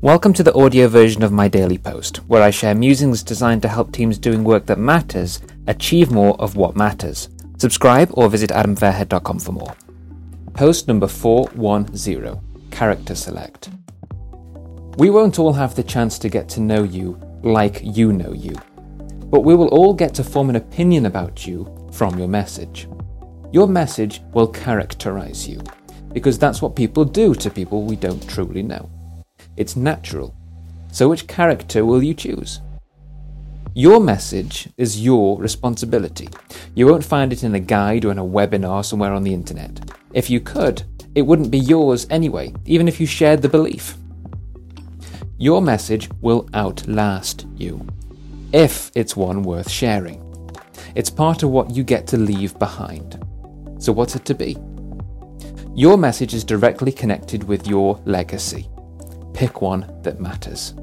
Welcome to the audio version of my daily post, where I share musings designed to help teams doing work that matters achieve more of what matters. Subscribe or visit adamfairhead.com for more. Post number 410 Character Select. We won't all have the chance to get to know you like you know you, but we will all get to form an opinion about you from your message. Your message will characterize you, because that's what people do to people we don't truly know. It's natural. So, which character will you choose? Your message is your responsibility. You won't find it in a guide or in a webinar somewhere on the internet. If you could, it wouldn't be yours anyway, even if you shared the belief. Your message will outlast you, if it's one worth sharing. It's part of what you get to leave behind. So, what's it to be? Your message is directly connected with your legacy pick one that matters.